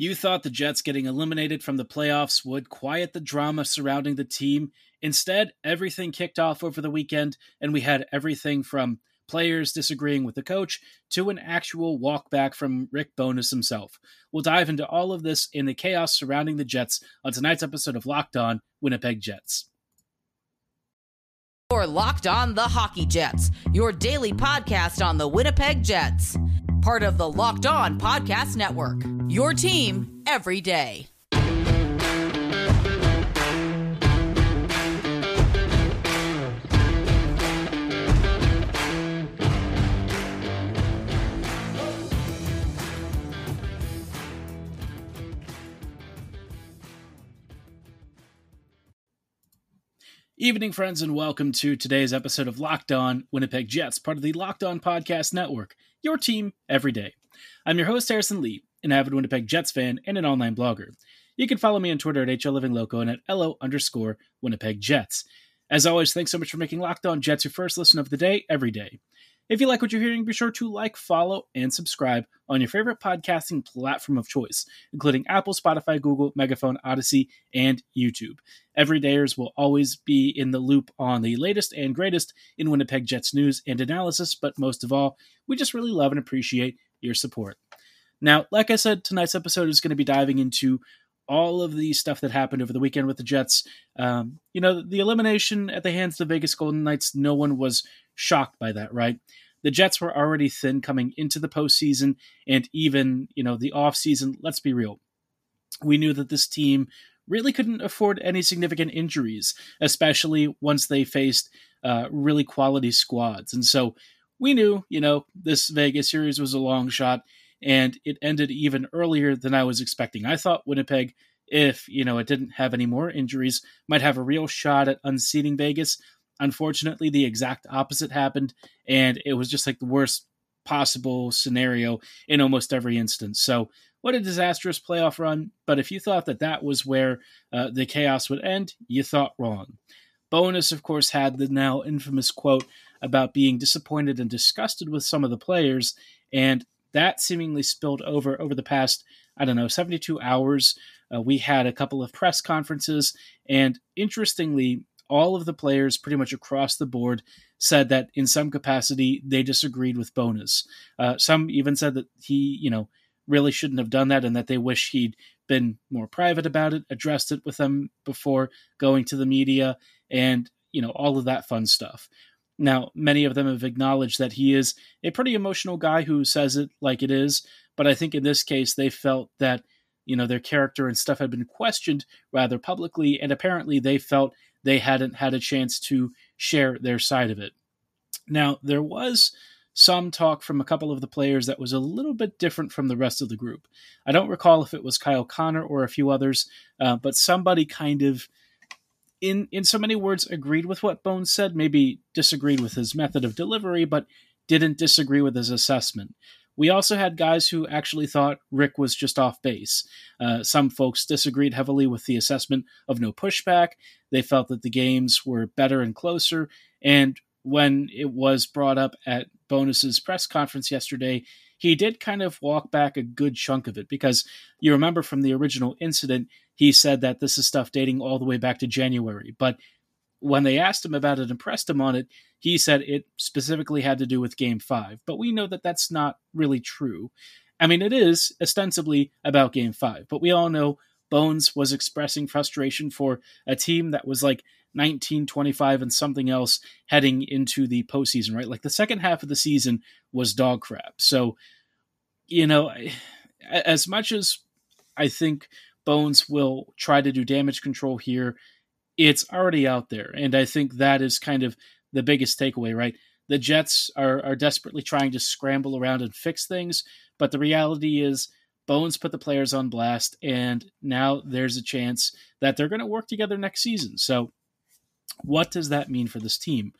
You thought the Jets getting eliminated from the playoffs would quiet the drama surrounding the team. Instead, everything kicked off over the weekend, and we had everything from players disagreeing with the coach to an actual walkback from Rick Bowness himself. We'll dive into all of this in the chaos surrounding the Jets on tonight's episode of Locked On Winnipeg Jets. You're Locked On the Hockey Jets, your daily podcast on the Winnipeg Jets part of the Locked On Podcast Network. Your team every day. Evening, friends, and welcome to today's episode of Locked On Winnipeg Jets, part of the Locked On Podcast Network, your team every day. I'm your host, Harrison Lee, an avid Winnipeg Jets fan and an online blogger. You can follow me on Twitter at HLLivingLoco and at LO underscore Winnipeg Jets. As always, thanks so much for making Locked On Jets your first listen of the day every day. If you like what you're hearing, be sure to like, follow, and subscribe on your favorite podcasting platform of choice, including Apple, Spotify, Google, Megaphone, Odysee, and YouTube. Everydayers will always be in the loop on the latest and greatest in Winnipeg Jets news and analysis, but most of all, we just really love and appreciate your support. Now, like I said, tonight's episode is going to be diving into all of the stuff that happened over the weekend with the Jets. Um, you know, the elimination at the hands of the Vegas Golden Knights, no one was shocked by that, right? The Jets were already thin coming into the postseason and even, you know, the offseason. Let's be real. We knew that this team really couldn't afford any significant injuries, especially once they faced uh, really quality squads. And so we knew, you know, this Vegas series was a long shot and it ended even earlier than I was expecting. I thought Winnipeg, if, you know, it didn't have any more injuries, might have a real shot at unseating Vegas. Unfortunately, the exact opposite happened, and it was just like the worst possible scenario in almost every instance. So, what a disastrous playoff run. But if you thought that that was where uh, the chaos would end, you thought wrong. Bowness, of course, had the now infamous quote about being disappointed and disgusted with some of the players, and that seemingly spilled over over the past, I don't know, 72 hours. Uh, we had a couple of press conferences, and interestingly, all of the players pretty much across the board said that in some capacity they disagreed with Bowness. Uh, some even said that he, you know, really shouldn't have done that and that they wish he'd been more private about it, addressed it with them before going to the media, and, you know, all of that fun stuff. Now, many of them have acknowledged that he is a pretty emotional guy who says it like it is, but I think in this case they felt that you know their character and stuff had been questioned rather publicly and apparently they felt they hadn't had a chance to share their side of it. Now, there was some talk from a couple of the players that was a little bit different from the rest of the group. I don't recall if it was Kyle Connor or a few others, uh, but somebody kind of, in in so many words, agreed with what Bones said. Maybe disagreed with his method of delivery, but didn't disagree with his assessment. We also had guys who actually thought Rick was just off base. Uh, some folks disagreed heavily with the assessment of no pushback. They felt that the games were better and closer. And when it was brought up at Bowness's press conference yesterday, he did kind of walk back a good chunk of it because you remember from the original incident, he said that this is stuff dating all the way back to January. But when they asked him about it and pressed him on it, he said it specifically had to do with Game 5. But we know that that's not really true. I mean, it is ostensibly about Game 5, but we all know Bones was expressing frustration for a team that was like 19, 25, and something else heading into the postseason, right? Like the second half of the season was dog crap. So, you know, as much as I think Bones will try to do damage control here, it's already out there. And I think that is kind of the biggest takeaway, right? The Jets are, are desperately trying to scramble around and fix things, but the reality is Bones put the players on blast, and now there's a chance that they're going to work together next season. So, what does that mean for this team?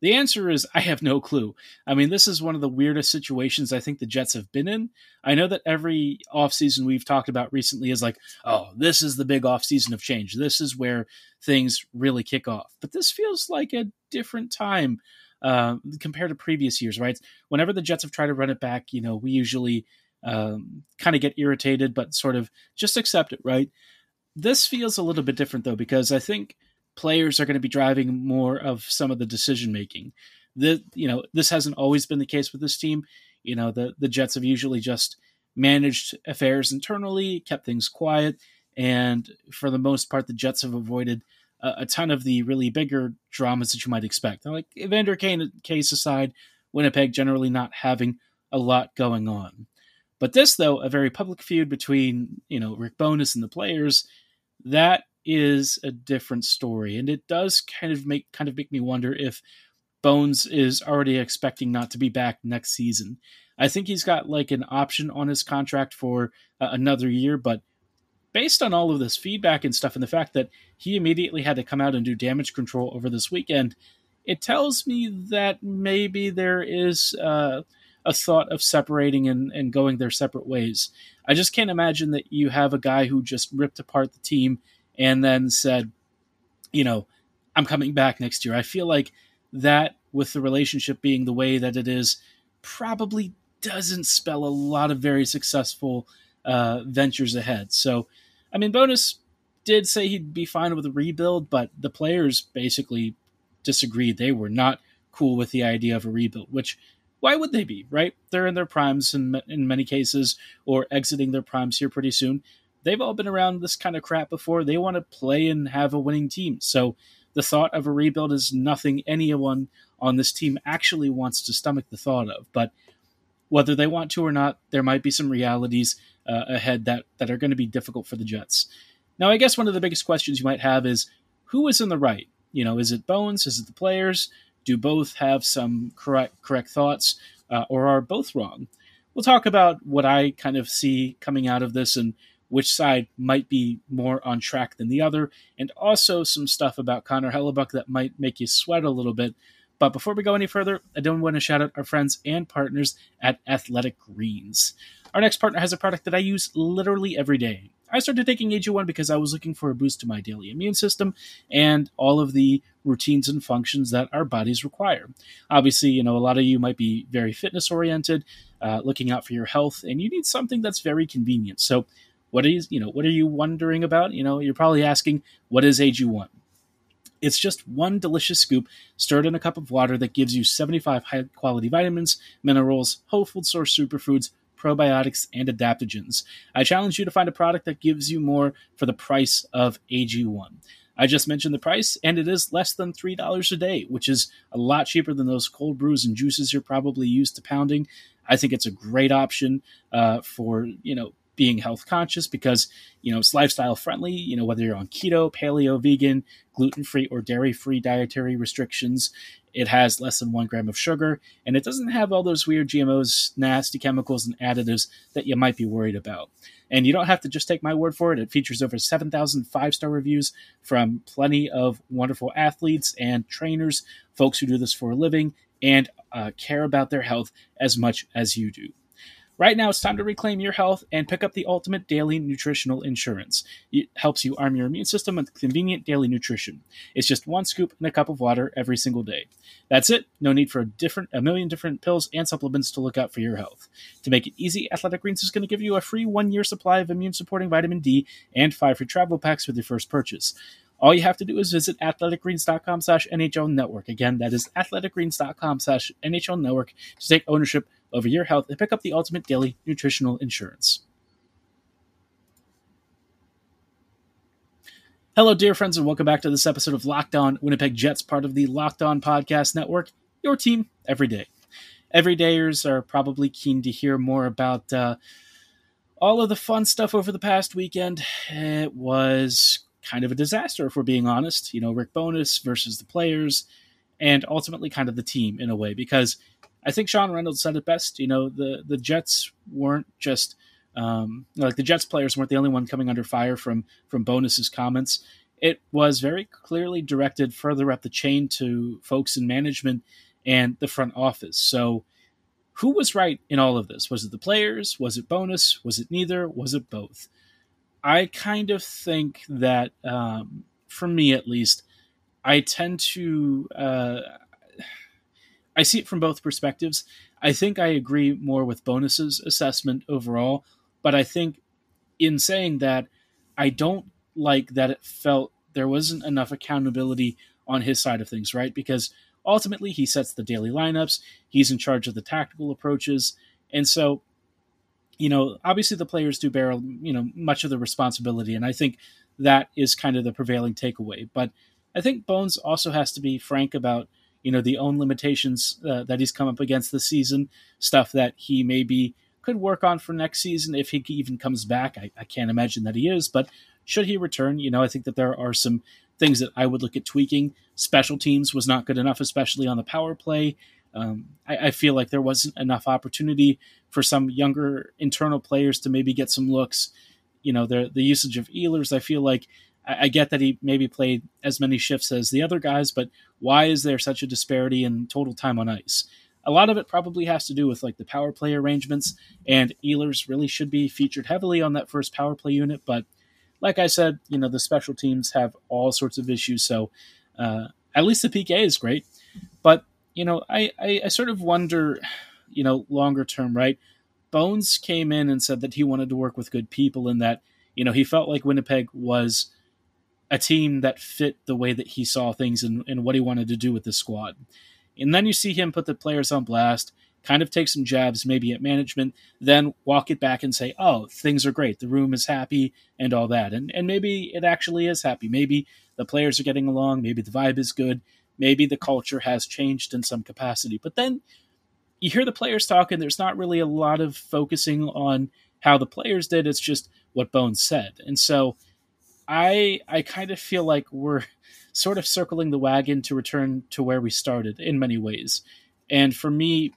The answer is I have no clue. I mean, this is one of the weirdest situations I think the Jets have been in. I know that every offseason we've talked about recently is like, oh, this is the big offseason of change. This is where things really kick off. But this feels like a different time uh, compared to previous years, right? Whenever the Jets have tried to run it back, you know, we usually um, kind of get irritated, but sort of just accept it, right? This feels a little bit different though, because I think players are going to be driving more of some of the decision making. The you know this hasn't always been the case with this team. You know the the Jets have usually just managed affairs internally, kept things quiet, and for the most part, the Jets have avoided a, a ton of the really bigger dramas that you might expect. Like Evander Kane case aside, Winnipeg generally not having a lot going on. But this, though, a very public feud between you know Rick Bowness and the players, that is a different story, and it does kind of make kind of make me wonder if Bones is already expecting not to be back next season. I think he's got like an option on his contract for uh, another year, but based on all of this feedback and stuff, and the fact that he immediately had to come out and do damage control over this weekend, it tells me that maybe there is uh, a thought of separating and, and going their separate ways. I just can't imagine that you have a guy who just ripped apart the team and then said, you know, I'm coming back next year. I feel like that, with the relationship being the way that it is, probably doesn't spell a lot of very successful uh, ventures ahead. So, I mean, Bowness did say he'd be fine with a rebuild, but the players basically disagreed. They were not cool with the idea of a rebuild, which why would they be, right? They're in their primes in, in many cases or exiting their primes here pretty soon. They've all been around this kind of crap before. They want to play and have a winning team. So the thought of a rebuild is nothing anyone on this team actually wants to stomach the thought of. But whether they want to or not, there might be some realities uh, ahead that, that are going to be difficult for the Jets. Now, I guess one of the biggest questions you might have is who is in the right? You know, is it Bones? Is it the players? Do both have some correct correct thoughts, uh, or are both wrong? We'll talk about what I kind of see coming out of this and which side might be more on track than the other, and also some stuff about Connor Hellebuyck that might make you sweat a little bit. But before we go any further, I don't want to shout out our friends and partners at Athletic Greens. Our next partner has a product that I use literally every day. I started taking AG1 because I was looking for a boost to my daily immune system and all of the routines and functions that our bodies require. Obviously, you know, a lot of you might be very fitness oriented, uh, looking out for your health, and you need something that's very convenient. So, what is, you know, what are you wondering about? You know, you're probably asking, what is AG1? It's just one delicious scoop stirred in a cup of water that gives you 75 high quality vitamins, minerals, whole food source superfoods, probiotics, and adaptogens. I challenge you to find a product that gives you more for the price of AG1. I just mentioned the price, and it is less than $3 a day, which is a lot cheaper than those cold brews and juices you're probably used to pounding. I think it's a great option uh, for, you know, being health conscious because you know it's lifestyle friendly you know whether you're on keto paleo vegan gluten free or dairy free dietary restrictions it has less than one gram of sugar, and it doesn't have all those weird GMOs, nasty chemicals, and additives that you might be worried about. And you don't have to just take my word for it. It features over 7,000 five star reviews from plenty of wonderful athletes and trainers, folks who do this for a living and uh, care about their health as much as you do. Right now, it's time to reclaim your health and pick up the ultimate daily nutritional insurance. It helps you arm your immune system with convenient daily nutrition. It's just one scoop in a cup of water every single day. That's it. No need for a different a million different pills and supplements to look out for your health. To make it easy, Athletic Greens is going to give you a free one-year supply of immune-supporting vitamin D and five free travel packs with your first purchase. All you have to do is visit athleticgreens.com slash NHL network. Again, that is athleticgreens.com slash NHL network to take ownership over your health and pick up the ultimate daily nutritional insurance. Hello, dear friends, and welcome back to this episode of Locked On Winnipeg Jets, part of the Locked On Podcast Network, your team every day. Everydayers are probably keen to hear more about uh, all of the fun stuff over the past weekend. It was kind of a disaster, if we're being honest. You know, Rick Bowness versus the players, and ultimately kind of the team in a way, because I think Sean Reynolds said it best. You know, the the Jets weren't just um, like the Jets players weren't the only one coming under fire from from Bowness's comments. It was very clearly directed further up the chain to folks in management and the front office. So, who was right in all of this? Was it the players? Was it Bowness? Was it neither? Was it both? I kind of think that, um, for me at least, I tend to. Uh, I see it from both perspectives. I think I agree more with Bowness's assessment overall, but I think in saying that, I don't like that it felt there wasn't enough accountability on his side of things, right? Because ultimately he sets the daily lineups, he's in charge of the tactical approaches, and so you know, obviously the players do bear, you know, much of the responsibility, and I think that is kind of the prevailing takeaway. But I think Bones also has to be frank about, you know, the own limitations uh, that he's come up against this season, stuff that he maybe could work on for next season if he even comes back. I, I can't imagine that he is, but should he return, you know, I think that there are some things that I would look at tweaking. Special teams was not good enough, especially on the power play. Um, I, I, feel like there wasn't enough opportunity for some younger internal players to maybe get some looks. You know, the the usage of Ehlers, I feel like I, I get that he maybe played as many shifts as the other guys, but why is there such a disparity in total time on ice? A lot of it probably has to do with like the power play arrangements, and Ehlers really should be featured heavily on that first power play unit, but like I said, you know, the special teams have all sorts of issues. So uh, at least the PK is great. But, you know, I, I, I sort of wonder, you know, longer term, right? Bones came in and said that he wanted to work with good people and that, you know, he felt like Winnipeg was a team that fit the way that he saw things and, and what he wanted to do with the squad. And then you see him put the players on blast kind of take some jabs maybe at management, then walk it back and say, oh, things are great. The room is happy and all that. And, and maybe it actually is happy. Maybe the players are getting along. Maybe the vibe is good. Maybe the culture has changed in some capacity. But then you hear the players talk, and there's not really a lot of focusing on how the players did. It's just what Bones said. And so I I kind of feel like we're sort of circling the wagon to return to where we started in many ways. And for me,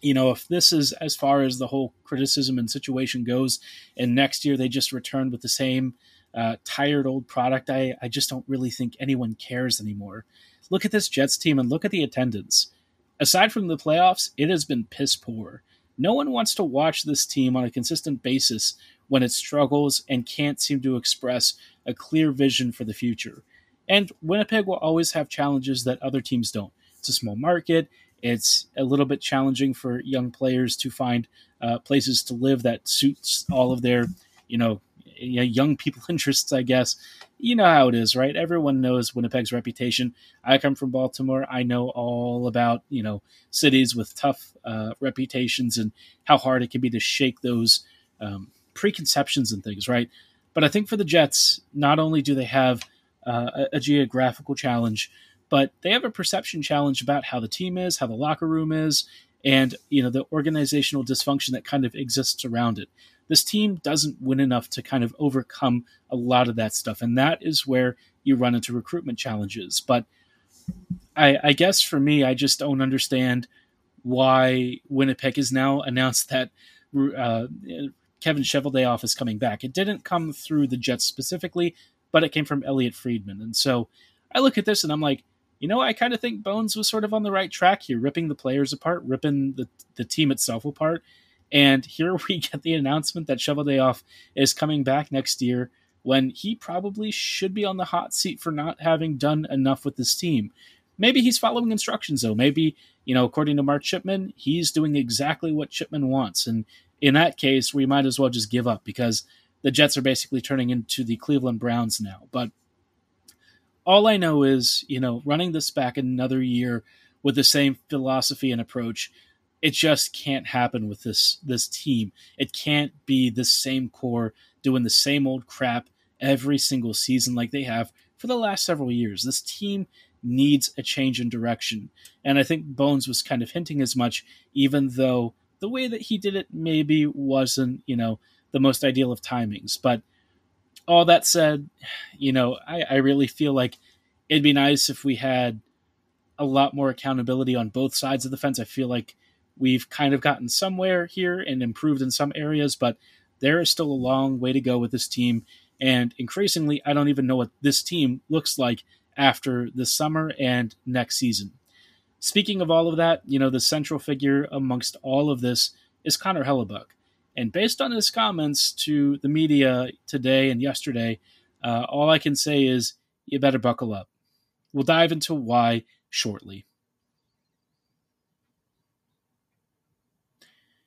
you know, if this is as far as the whole criticism and situation goes, and next year they just return with the same uh, tired old product, I, I just don't really think anyone cares anymore. Look at this Jets team and look at the attendance. Aside from the playoffs, it has been piss poor. No one wants to watch this team on a consistent basis when it struggles and can't seem to express a clear vision for the future. And Winnipeg will always have challenges that other teams don't. It's a small market, it's a little bit challenging for young players to find uh, places to live that suits all of their, you know, young people interests. I guess you know how it is, right? Everyone knows Winnipeg's reputation. I come from Baltimore. I know all about you know cities with tough uh, reputations and how hard it can be to shake those um, preconceptions and things, right? But I think for the Jets, not only do they have uh, a, a geographical challenge, but they have a perception challenge about how the team is, how the locker room is, and you know the organizational dysfunction that kind of exists around it. This team doesn't win enough to kind of overcome a lot of that stuff, and that is where you run into recruitment challenges. But I, I guess for me, I just don't understand why Winnipeg has now announced that uh, Kevin Cheveldayoff is coming back. It didn't come through the Jets specifically, but it came from Elliot Friedman, and so I look at this and I'm like, you know, I kind of think Bones was sort of on the right track here, ripping the players apart, ripping the, the team itself apart. And here we get the announcement that Cheveldayoff is coming back next year when he probably should be on the hot seat for not having done enough with this team. Maybe he's following instructions, though. Maybe, you know, according to Mark Chipman, he's doing exactly what Chipman wants. And in that case, we might as well just give up because the Jets are basically turning into the Cleveland Browns now. But all I know is, you know, running this back another year with the same philosophy and approach, it just can't happen with this this team. It can't be the same core doing the same old crap every single season like they have for the last several years. This team needs a change in direction. And I think Bones was kind of hinting as much, even though the way that he did it maybe wasn't, you know, the most ideal of timings. But all that said, you know, I, I really feel like it'd be nice if we had a lot more accountability on both sides of the fence. I feel like we've kind of gotten somewhere here and improved in some areas, but there is still a long way to go with this team. And increasingly, I don't even know what this team looks like after this summer and next season. Speaking of all of that, you know, the central figure amongst all of this is Connor Hellebuyck. And based on his comments to the media today and yesterday, uh, all I can say is you better buckle up. We'll dive into why shortly.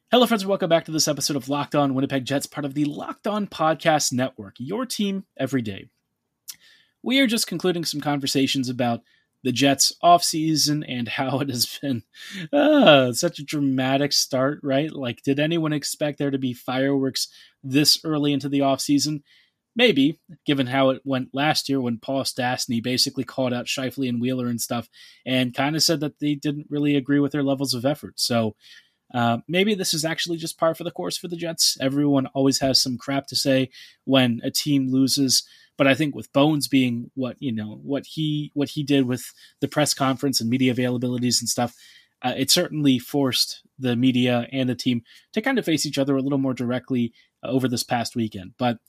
Hello, friends, and welcome back to this episode of Locked On Winnipeg Jets, part of the Locked On Podcast Network, your team every day. We are just concluding some conversations about the Jets' offseason and how it has been uh, such a dramatic start, right? Like, did anyone expect there to be fireworks this early into the offseason? Maybe, given how it went last year when Paul Stastny basically called out Scheifele and Wheeler and stuff and kind of said that they didn't really agree with their levels of effort. So, uh, maybe this is actually just par for the course for the Jets. Everyone always has some crap to say when a team loses, but I think with Bones being what you know what he what he did with the press conference and media availabilities and stuff, uh, it certainly forced the media and the team to kind of face each other a little more directly uh, over this past weekend. But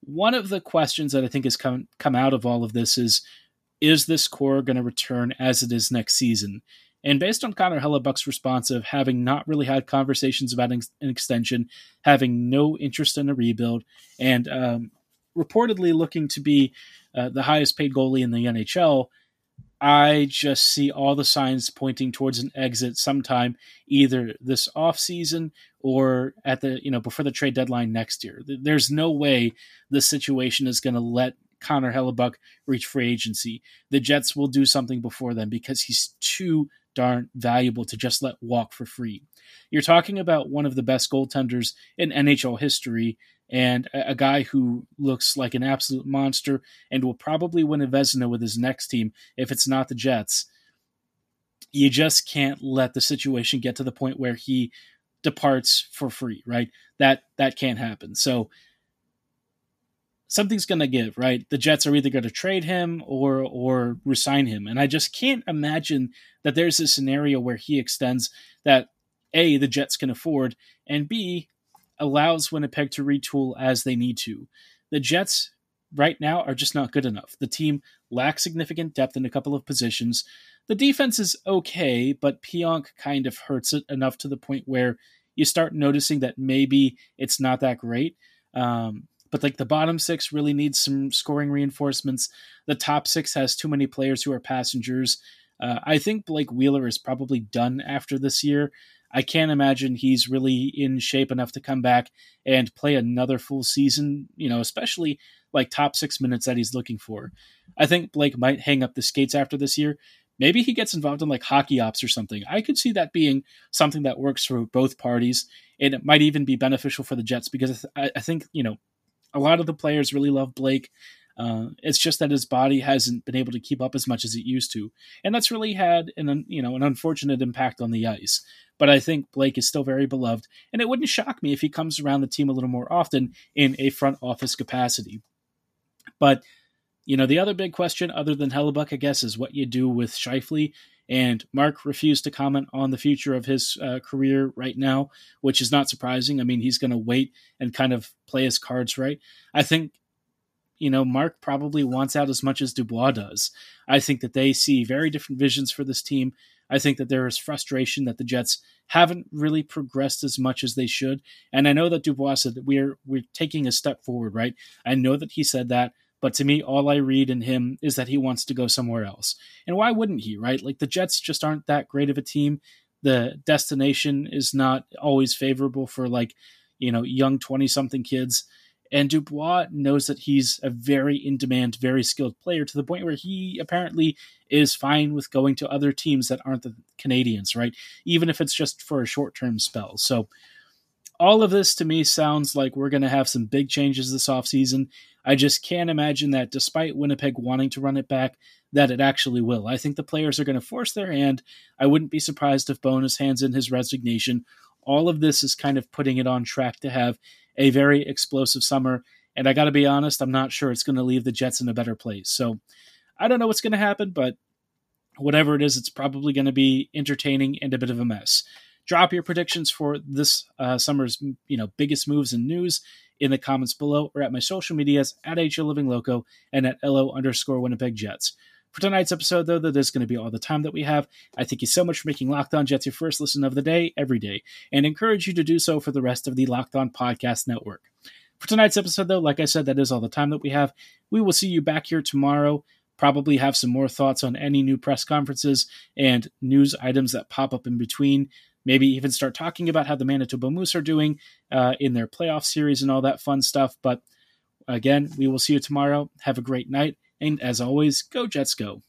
one of the questions that I think has come come out of all of this is is this core going to return as it is next season? And based on Connor Hellebuyck's response of having not really had conversations about an extension, having no interest in a rebuild, and um, reportedly looking to be uh, the highest paid goalie in the NHL, I just see all the signs pointing towards an exit sometime either this offseason or at the you know before the trade deadline next year. There's no way this situation is going to let Connor Hellebuyck reach free agency. The Jets will do something before then because he's too darn valuable to just let walk for free. You're talking about one of the best goaltenders in NHL history and a, a guy who looks like an absolute monster and will probably win a Vezina with his next team if it's not the Jets. You just can't let the situation get to the point where he departs for free, right? That that can't happen. So something's going to give, right? The Jets are either going to trade him or or resign him, and I just can't imagine that there's a scenario where he extends that a the Jets can afford, and b allows Winnipeg to retool as they need to. The Jets right now are just not good enough. The team lacks significant depth in a couple of positions. The defense is okay, but Pionk kind of hurts it enough to the point where you start noticing that maybe it's not that great. Um, but like the bottom six really needs some scoring reinforcements. The top six has too many players who are passengers. Uh, I think Blake Wheeler is probably done after this year. I can't imagine he's really in shape enough to come back and play another full season, you know, especially like top six minutes that he's looking for. I think Blake might hang up the skates after this year. Maybe he gets involved in like hockey ops or something. I could see that being something that works for both parties. And it might even be beneficial for the Jets because I, I think, you know, a lot of the players really love Blake. Uh, it's just that his body hasn't been able to keep up as much as it used to, and that's really had an you know an unfortunate impact on the ice. But I think Blake is still very beloved, and it wouldn't shock me if he comes around the team a little more often in a front office capacity. But you know, the other big question, other than Hellebuyck, I guess, is what you do with Scheifele. And Mark refused to comment on the future of his uh, career right now, which is not surprising. I mean, he's going to wait and kind of play his cards right. I think, you know, Mark probably wants out as much as Dubois does. I think that they see very different visions for this team. I think that there is frustration that the Jets haven't really progressed as much as they should. And I know that Dubois said that we're we're taking a step forward, right? I know that he said that. But to me, all I read in him is that he wants to go somewhere else. And why wouldn't he, right? Like the Jets just aren't that great of a team. The destination is not always favorable for like, you know, young 20 something kids. And Dubois knows that he's a very in demand, very skilled player to the point where he apparently is fine with going to other teams that aren't the Canadiens, right? Even if it's just for a short term spell. So all of this to me sounds like we're going to have some big changes this offseason. I just can't imagine that despite Winnipeg wanting to run it back, that it actually will. I think the players are going to force their hand. I wouldn't be surprised if Bowness hands in his resignation. All of this is kind of putting it on track to have a very explosive summer. And I got to be honest, I'm not sure it's going to leave the Jets in a better place. So I don't know what's going to happen, but whatever it is, it's probably going to be entertaining and a bit of a mess. Drop your predictions for this uh, summer's you know biggest moves and news in the comments below or at my social medias at HL Living Loco and at LO underscore Winnipeg Jets. For tonight's episode, though, that is going to be all the time that we have. I thank you so much for making Locked On Jets your first listen of the day, every day, and encourage you to do so for the rest of the Locked On Podcast Network. For tonight's episode, though, like I said, that is all the time that we have. We will see you back here tomorrow. Probably have some more thoughts on any new press conferences and news items that pop up in between maybe even start talking about how the Manitoba Moose are doing uh, in their playoff series and all that fun stuff. But again, we will see you tomorrow. Have a great night. And as always, go Jets go.